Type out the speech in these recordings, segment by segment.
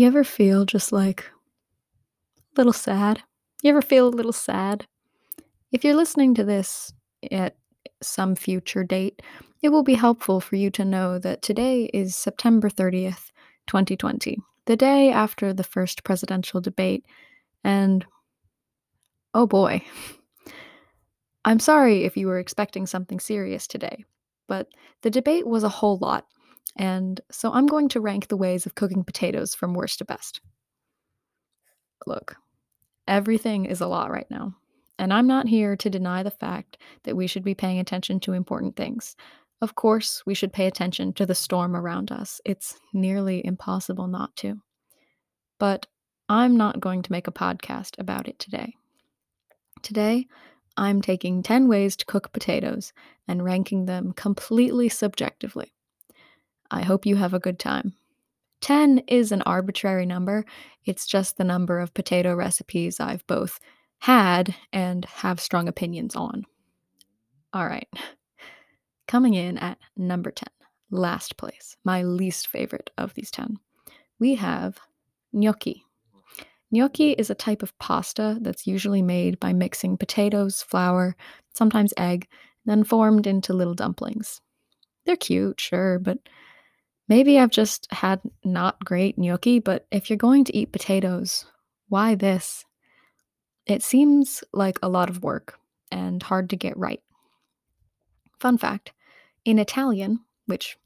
You ever feel just like a little sad? You ever feel a little sad? If you're listening to this at some future date, it will be helpful for you to know that today is September 30th, 2020, the day after the first presidential debate. And oh boy, I'm sorry if you were expecting something serious today, but the debate was a whole lot. And so I'm going to rank the ways of cooking potatoes from worst to best. Look, everything is a lot right now. And I'm not here to deny the fact that we should be paying attention to important things. Of course, we should pay attention to the storm around us. It's nearly impossible not to. But I'm not going to make a podcast about it today. Today, I'm taking 10 ways to cook potatoes and ranking them completely subjectively. I hope you have a good time. 10 is an arbitrary number, it's just the number of potato recipes I've both had and have strong opinions on. All right. Coming in at number 10, last place, my least favorite of these 10, we have gnocchi. Gnocchi is a type of pasta that's usually made by mixing potatoes, flour, sometimes egg, then formed into little dumplings. They're cute, sure, but maybe I've just had not great gnocchi, but if you're going to eat potatoes, why this? It seems like a lot of work and hard to get right. Fun fact in Italian, which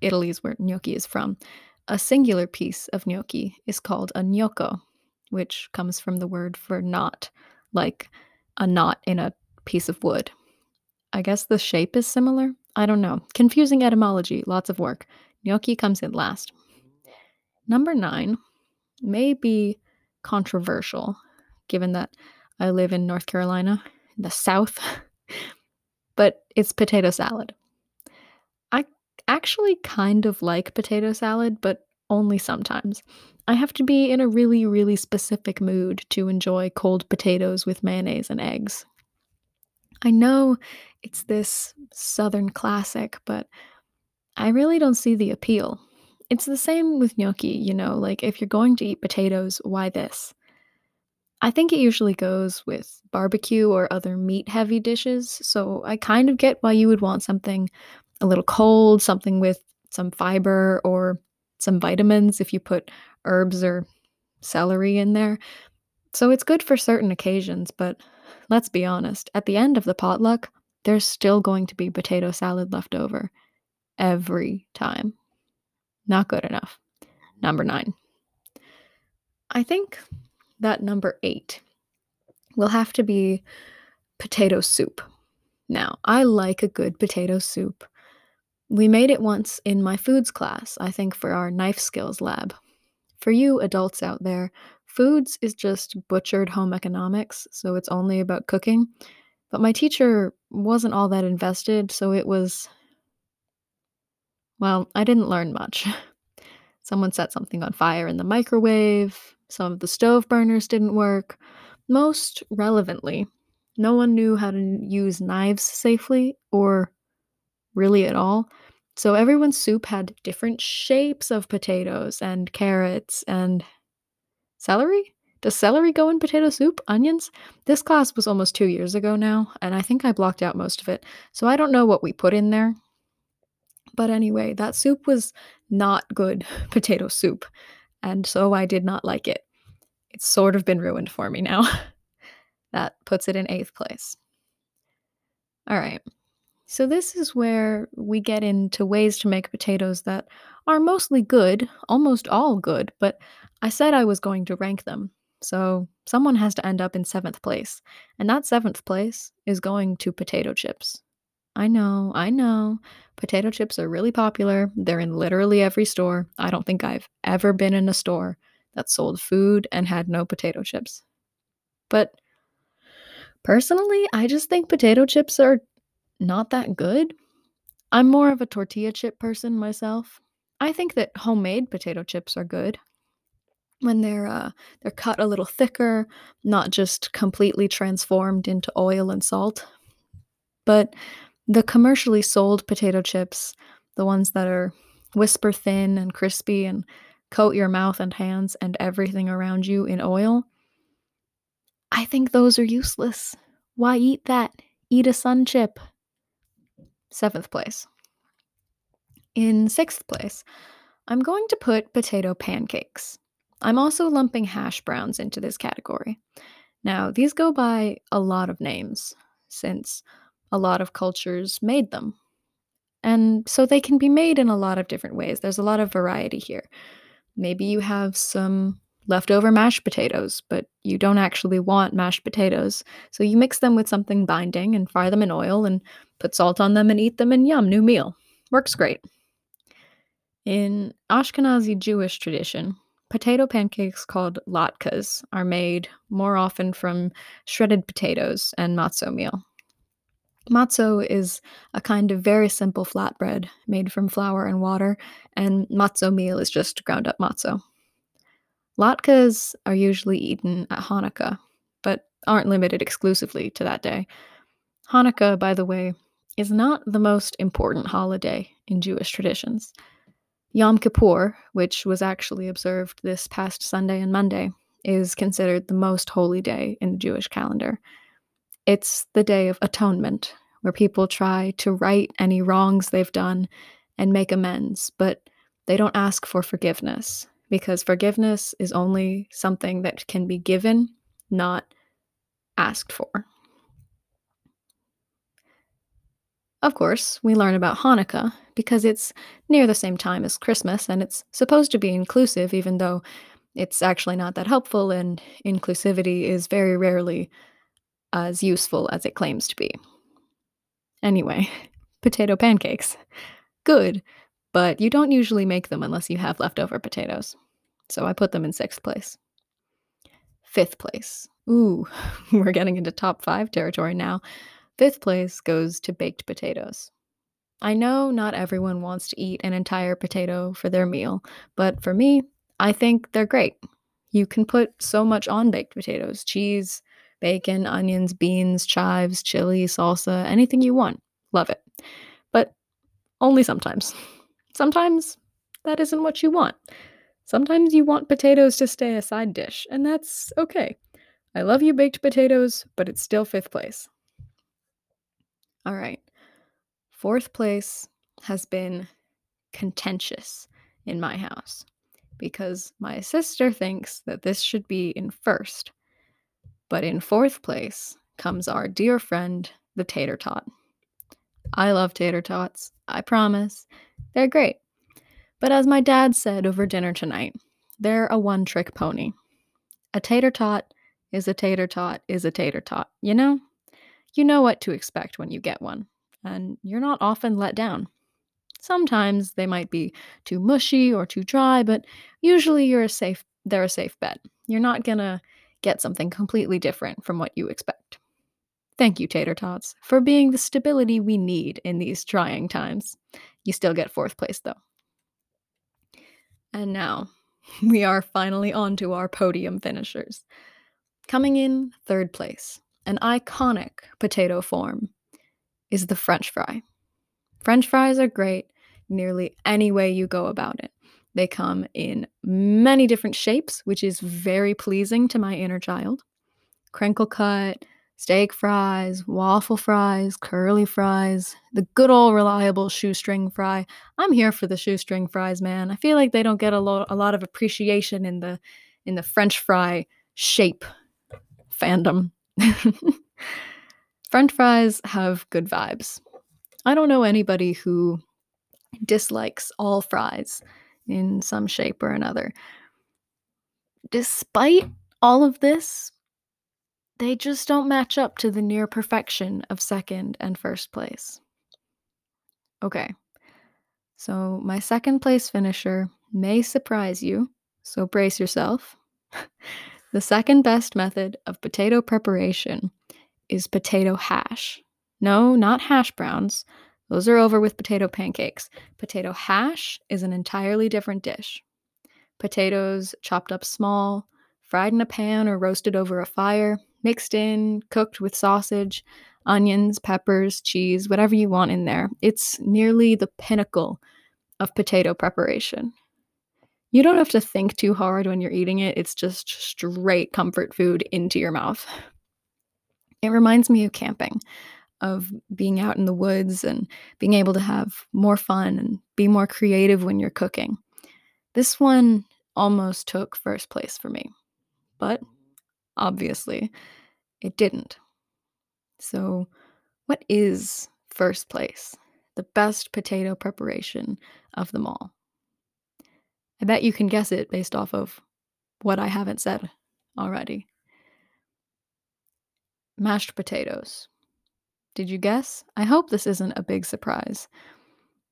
Italy is where gnocchi is from, a singular piece of gnocchi is called a gnocco, which comes from the word for knot, like a knot in a piece of wood. I guess the shape is similar. I don't know. Confusing etymology, lots of work. Gnocchi comes in last. Number nine may be controversial, given that I live in North Carolina, in the South, but it's potato salad. I actually kind of like potato salad, but only sometimes. I have to be in a really, really specific mood to enjoy cold potatoes with mayonnaise and eggs. I know it's this southern classic, but I really don't see the appeal. It's the same with gnocchi, you know, like if you're going to eat potatoes, why this? I think it usually goes with barbecue or other meat heavy dishes, so I kind of get why you would want something a little cold, something with some fiber or some vitamins if you put herbs or celery in there. So it's good for certain occasions, but let's be honest, at the end of the potluck, there's still going to be potato salad left over. Every time. Not good enough. Number nine. I think that number eight will have to be potato soup. Now, I like a good potato soup. We made it once in my foods class, I think for our knife skills lab. For you adults out there, foods is just butchered home economics, so it's only about cooking. But my teacher wasn't all that invested, so it was. Well, I didn't learn much. Someone set something on fire in the microwave, some of the stove burners didn't work. Most relevantly, no one knew how to use knives safely or really at all. So everyone's soup had different shapes of potatoes and carrots and celery. Does celery go in potato soup? Onions? This class was almost two years ago now, and I think I blocked out most of it, so I don't know what we put in there. But anyway, that soup was not good potato soup, and so I did not like it. It's sort of been ruined for me now. that puts it in eighth place. All right. So, this is where we get into ways to make potatoes that are mostly good, almost all good, but I said I was going to rank them. So, someone has to end up in seventh place. And that seventh place is going to potato chips. I know, I know. Potato chips are really popular. They're in literally every store. I don't think I've ever been in a store that sold food and had no potato chips. But personally, I just think potato chips are not that good. I'm more of a tortilla chip person myself. I think that homemade potato chips are good when they're uh, they're cut a little thicker, not just completely transformed into oil and salt. But the commercially sold potato chips, the ones that are whisper thin and crispy and coat your mouth and hands and everything around you in oil, I think those are useless. Why eat that? Eat a sun chip. Seventh place. In sixth place, I'm going to put potato pancakes. I'm also lumping hash browns into this category. Now, these go by a lot of names, since a lot of cultures made them. And so they can be made in a lot of different ways. There's a lot of variety here. Maybe you have some leftover mashed potatoes, but you don't actually want mashed potatoes. So you mix them with something binding and fry them in oil and put salt on them and eat them, and yum, new meal. Works great. In Ashkenazi Jewish tradition, potato pancakes called latkes are made more often from shredded potatoes and matzo meal. Matzo is a kind of very simple flatbread made from flour and water, and matzo meal is just ground up matzo. Latkes are usually eaten at Hanukkah, but aren't limited exclusively to that day. Hanukkah, by the way, is not the most important holiday in Jewish traditions. Yom Kippur, which was actually observed this past Sunday and Monday, is considered the most holy day in the Jewish calendar. It's the day of atonement, where people try to right any wrongs they've done and make amends, but they don't ask for forgiveness because forgiveness is only something that can be given, not asked for. Of course, we learn about Hanukkah because it's near the same time as Christmas and it's supposed to be inclusive, even though it's actually not that helpful and inclusivity is very rarely as useful as it claims to be. Anyway, potato pancakes. Good, but you don't usually make them unless you have leftover potatoes. So I put them in sixth place. Fifth place. Ooh, we're getting into top five territory now. Fifth place goes to baked potatoes. I know not everyone wants to eat an entire potato for their meal, but for me, I think they're great. You can put so much on baked potatoes cheese, bacon, onions, beans, chives, chili, salsa, anything you want. Love it. But only sometimes. Sometimes that isn't what you want. Sometimes you want potatoes to stay a side dish, and that's okay. I love you, baked potatoes, but it's still fifth place. All right. Fourth place has been contentious in my house because my sister thinks that this should be in first. But in fourth place comes our dear friend, the tater tot. I love tater tots, I promise. They're great. But as my dad said over dinner tonight, they're a one trick pony. A tater tot is a tater tot is a tater tot, you know? You know what to expect when you get one, and you're not often let down. Sometimes they might be too mushy or too dry, but usually you're a safe they're a safe bet. You're not to get something completely different from what you expect. Thank you, Tater Tots, for being the stability we need in these trying times. You still get fourth place, though. And now, we are finally on to our podium finishers. Coming in third place, an iconic potato form, is the French fry. French fries are great nearly any way you go about it. They come in many different shapes, which is very pleasing to my inner child. Crinkle cut, steak fries, waffle fries, curly fries, the good old reliable shoestring fry. I'm here for the shoestring fries, man. I feel like they don't get a, lo- a lot of appreciation in the in the French fry shape fandom. French fries have good vibes. I don't know anybody who dislikes all fries in some shape or another. Despite all of this, they just don't match up to the near perfection of second and first place. Okay, so my second place finisher may surprise you, so brace yourself. the second best method of potato preparation is potato hash. No, not hash browns. Those are over with potato pancakes. Potato hash is an entirely different dish. Potatoes chopped up small, fried in a pan or roasted over a fire, mixed in, cooked with sausage, onions, peppers, cheese, whatever you want in there. It's nearly the pinnacle of potato preparation. You don't have to think too hard when you're eating it, it's just straight comfort food into your mouth. It reminds me of camping, of being out in the woods and being able to have more fun and be more creative when you're cooking. This one almost took first place for me, but obviously it didn't. So, what is first place? The best potato preparation of them all. I bet you can guess it based off of what I haven't said already. Mashed potatoes. Did you guess? I hope this isn't a big surprise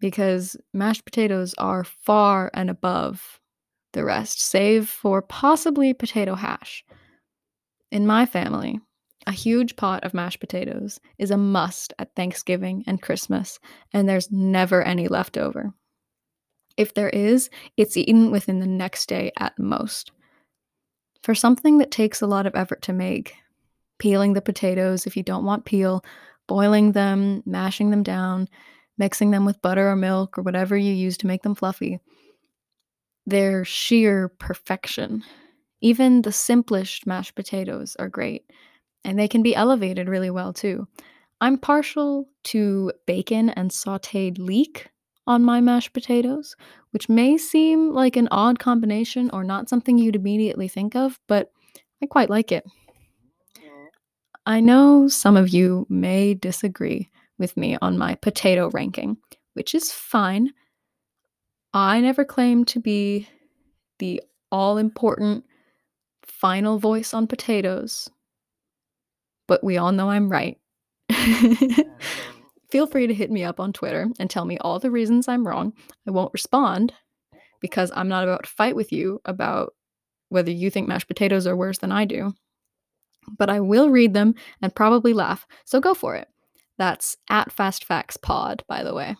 because mashed potatoes are far and above the rest, save for possibly potato hash. In my family, a huge pot of mashed potatoes is a must at Thanksgiving and Christmas, and there's never any left over. If there is, it's eaten within the next day at most. For something that takes a lot of effort to make, peeling the potatoes if you don't want peel, boiling them, mashing them down, mixing them with butter or milk or whatever you use to make them fluffy, they're sheer perfection. Even the simplest mashed potatoes are great, and they can be elevated really well too. I'm partial to bacon and sauteed leek on my mashed potatoes, which may seem like an odd combination or not something you'd immediately think of, but I quite like it. I know some of you may disagree with me on my potato ranking, which is fine. I never claim to be the all important final voice on potatoes, but we all know I'm right. Feel free to hit me up on Twitter and tell me all the reasons I'm wrong. I won't respond because I'm not about to fight with you about whether you think mashed potatoes are worse than I do. But I will read them and probably laugh, so go for it. That's at Fast Facts Pod, by the way.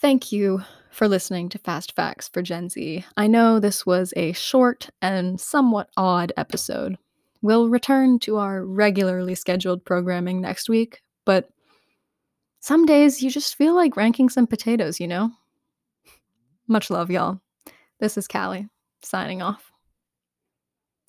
Thank you for listening to Fast Facts for Gen Z. I know this was a short and somewhat odd episode. We'll return to our regularly scheduled programming next week, but some days you just feel like ranking some potatoes, you know? Much love, y'all. This is Callie, signing off.